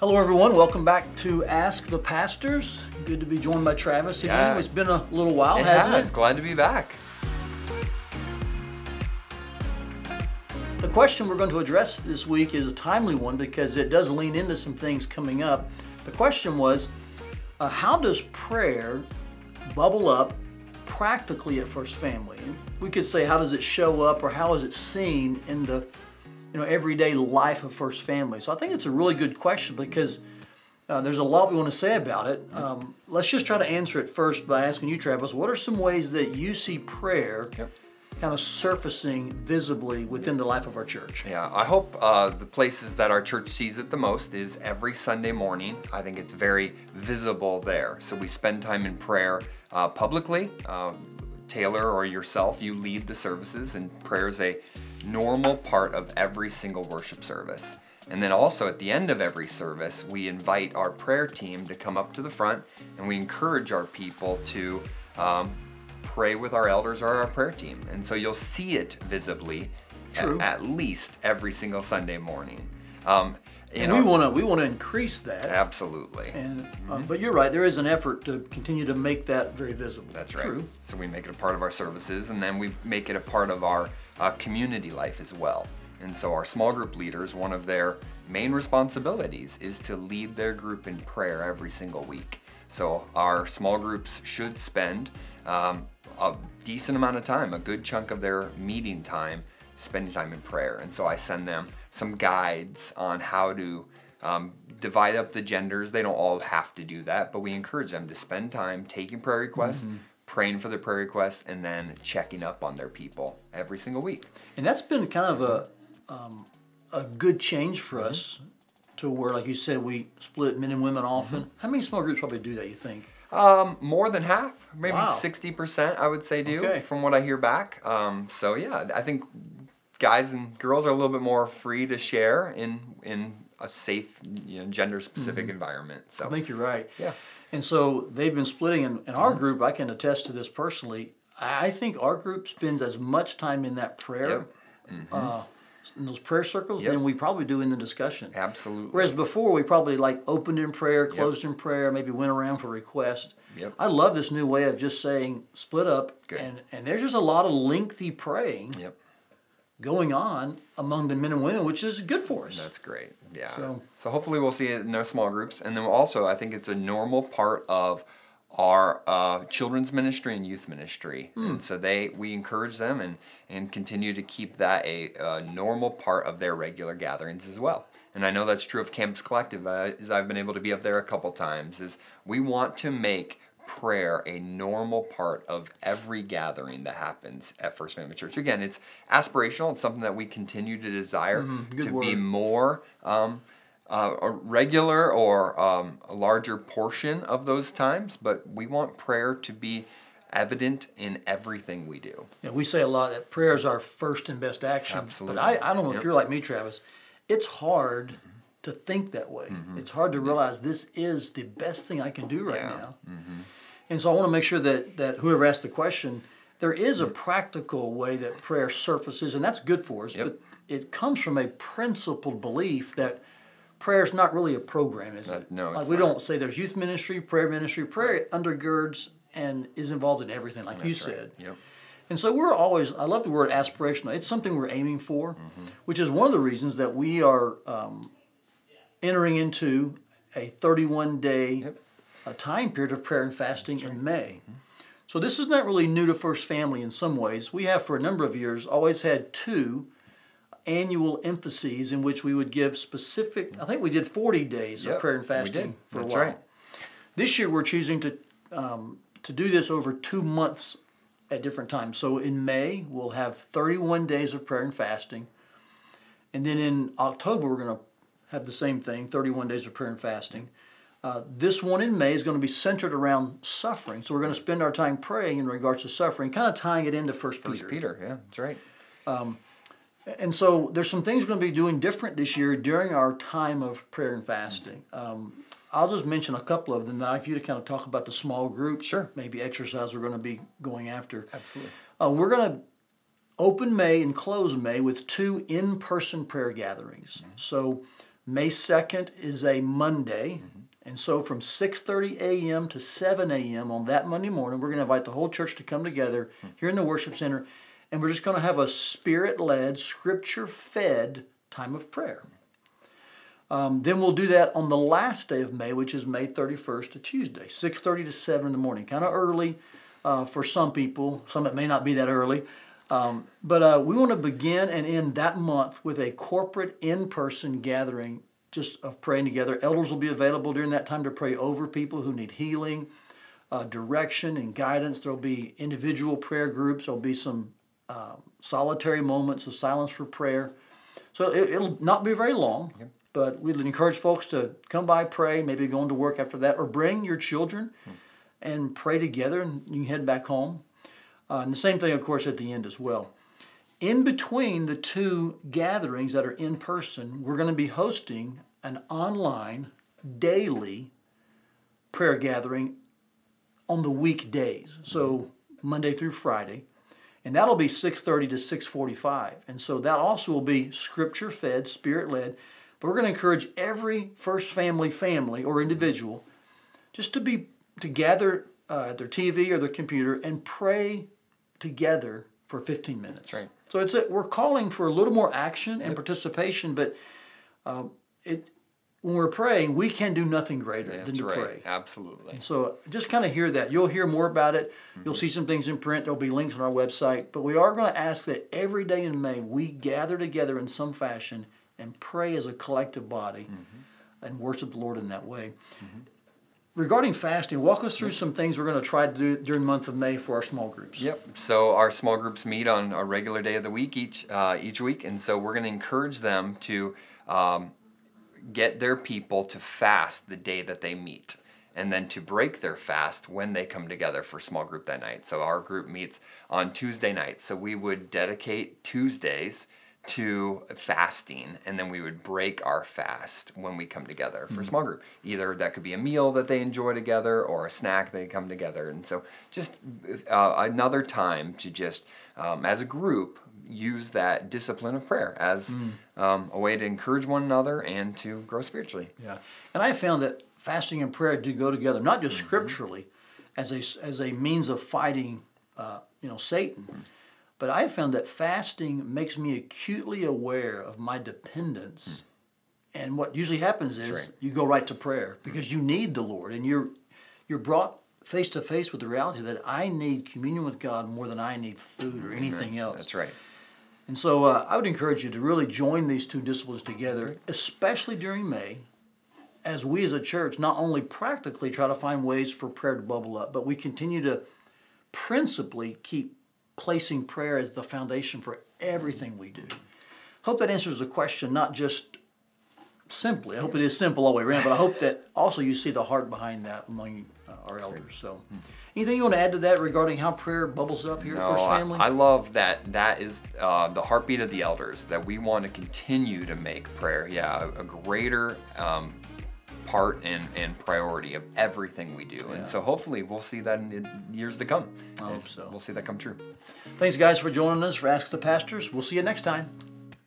Hello, everyone. Welcome back to Ask the Pastors. Good to be joined by Travis again. Yeah. It's been a little while, It hasn't has. it? Glad to be back. The question we're going to address this week is a timely one because it does lean into some things coming up. The question was uh, How does prayer bubble up practically at First Family? We could say, How does it show up or how is it seen in the you know, everyday life of First Family? So I think it's a really good question because uh, there's a lot we want to say about it. Um, let's just try to answer it first by asking you, Travis, what are some ways that you see prayer Yep. kind of surfacing visibly within the life of our church? Yeah, I hope uh, the places that our church sees it the most is every Sunday morning. I think it's very visible there. So we spend time in prayer uh, publicly. Taylor or yourself, you lead the services, and prayer is a normal part of every single worship service. And then also at the end of every service, we invite our prayer team to come up to the front and we encourage our people to um, pray with our elders or our prayer team. And so you'll see it visibly at, at least every single Sunday morning. Um, And we want to we want to increase that. Absolutely. And uh, but you're right. There is an effort to continue to make that very visible. That's right. True. So we make it a part of our services, and then we make it a part of our uh, community life as well. And so our small group leaders, one of their main responsibilities is to lead their group in prayer every single week. So our small groups should spend um, a decent amount of time, a good chunk of their meeting time, spending time in prayer. And so I send them some guides on how to um, divide up the genders. They don't all have to do that, but we encourage them to spend time taking prayer requests, praying for their prayer requests, and then checking up on their people every single week. And that's been kind of a um, a good change for Mm-hmm. us to where, like you said, we split men and women often. Mm-hmm. How many small groups probably do that? You think? Um, more than half, maybe Wow. sixty percent, I would say do Okay. from what I hear back. Um, so yeah, I think guys and girls are a little bit more free to share in in a safe, you know, gender specific environment. So Mm-hmm. I think you're right. Yeah. And so they've been splitting. In, in our group, I can attest to this personally. I think our group spends as much time in that prayer, uh, in those prayer circles, Yep. than we probably do in the discussion. absolutely. Whereas before, we probably like opened in prayer, closed in prayer, maybe went around for request. Yep. I love this new way of just saying split up, Good. and and there's just a lot of lengthy praying Yep. Going on among the men and women, which is good for us. That's great. Yeah. So- So, hopefully we'll see it in those small groups, and then also I think it's a normal part of our uh, children's ministry and youth ministry, Hmm. and so they we encourage them and and continue to keep that a, uh normal part of their regular gatherings as well. And I know that's true of Campus Collective, uh, as I've been able to be up there a couple times. Is we want to make prayer a normal part of every gathering that happens at First Family Church. Again, it's aspirational. It's something that we continue to desire Mm-hmm. to be more um, uh, a regular or um, a larger portion of those times, but we want prayer to be evident in everything we do. Yeah, we say a lot that prayer is our first and best action. Absolutely. But I, I don't know if Yep. you're like me, Travis. It's hard to think that way. Mm-hmm. It's hard to realize this is the best thing I can do right Yeah. now. And so I want to make sure that, that whoever asked the question, there is a practical way that prayer surfaces, and that's good for us. Yep. But it comes from a principled belief that prayer is not really a program, is Uh, it? no, like we not. don't say there's youth ministry, prayer ministry. Prayer undergirds and is involved in everything, like you That's right. said. Yep. And so we're always, I love the word aspirational. It's something we're aiming for, Mm-hmm. which is one of the reasons that we are um, entering into a 31 day Yep. Uh, time period of prayer and fasting in May. So this is not really new to First Family in some ways. We have for a number of years always had two annual emphases in which we would give specific, I think we did 40 days of prayer and fasting for That's a while. right. This year we're choosing to um, to do this over two months at different times. So in May we'll have 31 days of prayer and fasting, and then in October we're going to have the same thing, 31 days of prayer and fasting. Uh, this one in May is going to be centered around suffering. So we're going to spend our time praying in regards to suffering, kind of tying it into First Peter. First Peter, yeah, that's right. And so there's some things we're going to be doing different this year during our time of prayer and fasting. Um, I'll just mention a couple of them. Now, if you to kind of talk about the small group, Sure. maybe exercise we're going to be going after. Absolutely. Uh, we're going to open May and close May with two in-person prayer gatherings. So May 2nd is a Monday. And so from 6:30 a.m. to 7 a.m. on that Monday morning, we're going to invite the whole church to come together here in the worship center, and we're just going to have a spirit-led, scripture-fed time of prayer. Um, then we'll do that on the last day of May, which is May 31st, a Tuesday, 6:30 to 7 in the morning, kind of early uh, for some people. Some it may not be that early, um, but uh, we want to begin and end that month with a corporate in-person gathering, just of praying together. Elders will be available during that time to pray over people who need healing, uh, direction, and guidance. There'll be individual prayer groups. There'll be some uh, solitary moments of silence for prayer. So it, will not be very long. But we'd encourage folks to come by, pray, maybe go into work after that, or bring your children and pray together, and you can head back home. Uh, and the same thing, of course, at the end as well. In between the two gatherings that are in person, we're going to be hosting an online daily prayer gathering on the weekdays. So Monday through Friday. And that'll be 6:30 to 6:45. And so that also will be scripture fed, spirit led. But we're going to encourage every first family family or individual just to be to gather uh, at their TV or their computer and pray together for 15 minutes. right. So it's a, we're calling for a little more action and participation, but um, it when we're praying, we can do nothing greater than to right. pray. Absolutely. So just kind of hear that. You'll hear more about it. You'll mm-hmm. see some things in print. There'll be links on our website. But we are going to ask that every day in May we gather together in some fashion and pray as a collective body mm-hmm. and worship the Lord in that way. Mm-hmm. Regarding fasting, walk us through some things we're going to try to do during the month of May for our small groups. Yep. So our small groups meet on a regular day of the week each uh, each week, and so we're going to encourage them to um, get their people to fast the day that they meet, and then to break their fast when they come together for small group that night. So our group meets on Tuesday nights. So we would dedicate Tuesdays to fasting and then we would break our fast when we come together for a small group. Either that could be a meal that they enjoy together or a snack they come together. And so just uh, another time to just um, as a group use that discipline of prayer as um, a way to encourage one another and to grow spiritually. Yeah, and I found that fasting and prayer do go together, not just scripturally, as a as a means of fighting, uh, you know, Satan, but I have found that fasting makes me acutely aware of my dependence. And what usually happens is right. you go right to prayer because you need the Lord, and you're you're brought face to face with the reality that I need communion with God more than I need food or anything else. that's right And so uh, I would encourage you to really join these two disciplines together, especially during May, as we as a church not only practically try to find ways for prayer to bubble up, but we continue to principally keep placing prayer as the foundation for everything we do. Hope that answers the question, not just simply. I hope it is simple all the way around, but I hope that also you see the heart behind that among uh, our elders. So, anything you want to add to that regarding how prayer bubbles up here at No, First I, Family? I love that. That is uh, the heartbeat of the elders. That we want to continue to make prayer, yeah, a, a greater um, part and, and priority of everything we do. Yeah. And so hopefully we'll see that in the years to come. I hope so. We'll see that come true. Thanks, guys, for joining us for Ask the Pastors. We'll see you next time.